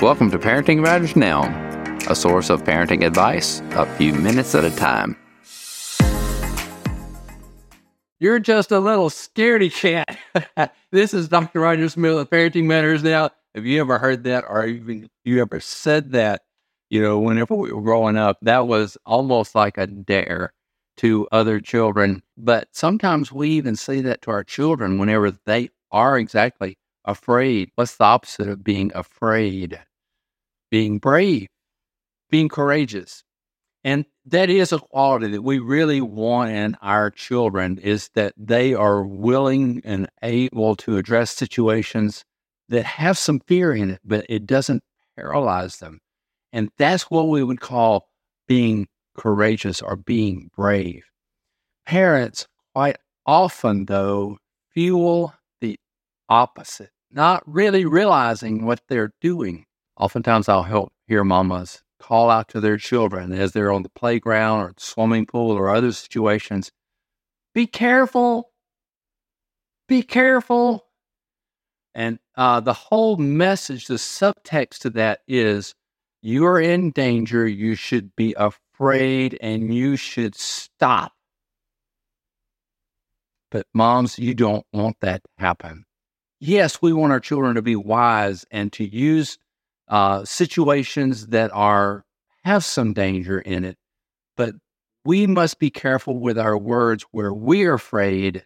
Welcome to Parenting Matters Now, a source of parenting advice a few minutes at a time. You're just a little scaredy cat. this is Dr. Roger Smith of Parenting Matters Now. Have you ever heard that or even you ever said that? You know, whenever we were growing up, that was almost like a dare to other children. But sometimes we even say that to our children whenever they are exactly afraid. What's the opposite of being afraid? Being brave, being courageous. And that is a quality that we really want in our children is that they are willing and able to address situations that have some fear in it, but it doesn't paralyze them. And that's what we would call being courageous or being brave. Parents quite often, though, fuel opposite, not really realizing what they're doing. Oftentimes, I'll help hear mamas call out to their children as they're on the playground or swimming pool or other situations be careful, be careful. And uh, the whole message, the subtext to that is you're in danger. You should be afraid and you should stop. But moms, you don't want that to happen. Yes, we want our children to be wise and to use uh, situations that are have some danger in it, but we must be careful with our words where we're afraid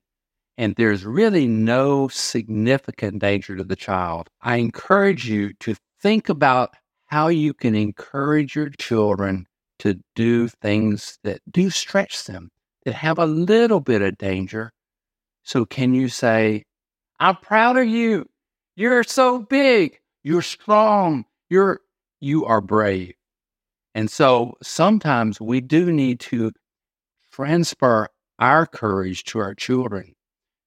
and there's really no significant danger to the child. I encourage you to think about how you can encourage your children to do things that do stretch them, that have a little bit of danger. So, can you say, I'm proud of you. You're so big. You're strong. You're, you are brave. And so sometimes we do need to transfer our courage to our children.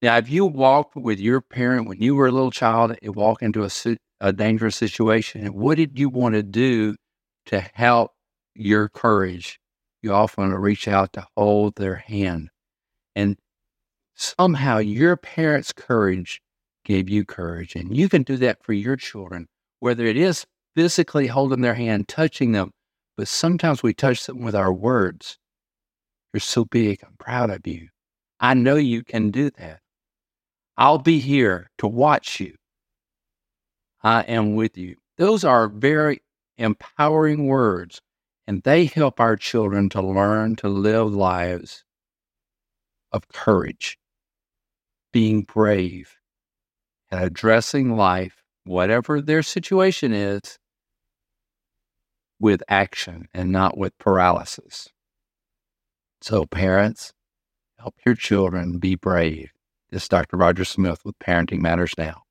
Now, if you walked with your parent when you were a little child and walk into a, a dangerous situation, what did you want to do to help your courage? You often reach out to hold their hand. And somehow your parents' courage gave you courage. And you can do that for your children, whether it is physically holding their hand, touching them, but sometimes we touch them with our words. You're so big. I'm proud of you. I know you can do that. I'll be here to watch you. I am with you. Those are very empowering words, and they help our children to learn to live lives of courage, being brave, addressing life, whatever their situation is, with action and not with paralysis. So, parents, help your children be brave. This is Dr. Roger Smith with Parenting Matters Now.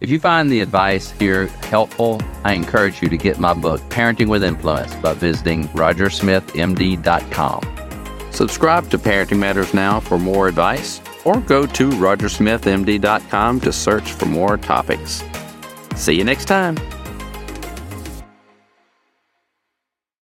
If you find the advice here helpful, I encourage you to get my book, Parenting with Influence, by visiting rogersmithmd.com. Subscribe to Parenting Matters Now for more advice, or go to rogersmithmd.com to search for more topics. See you next time.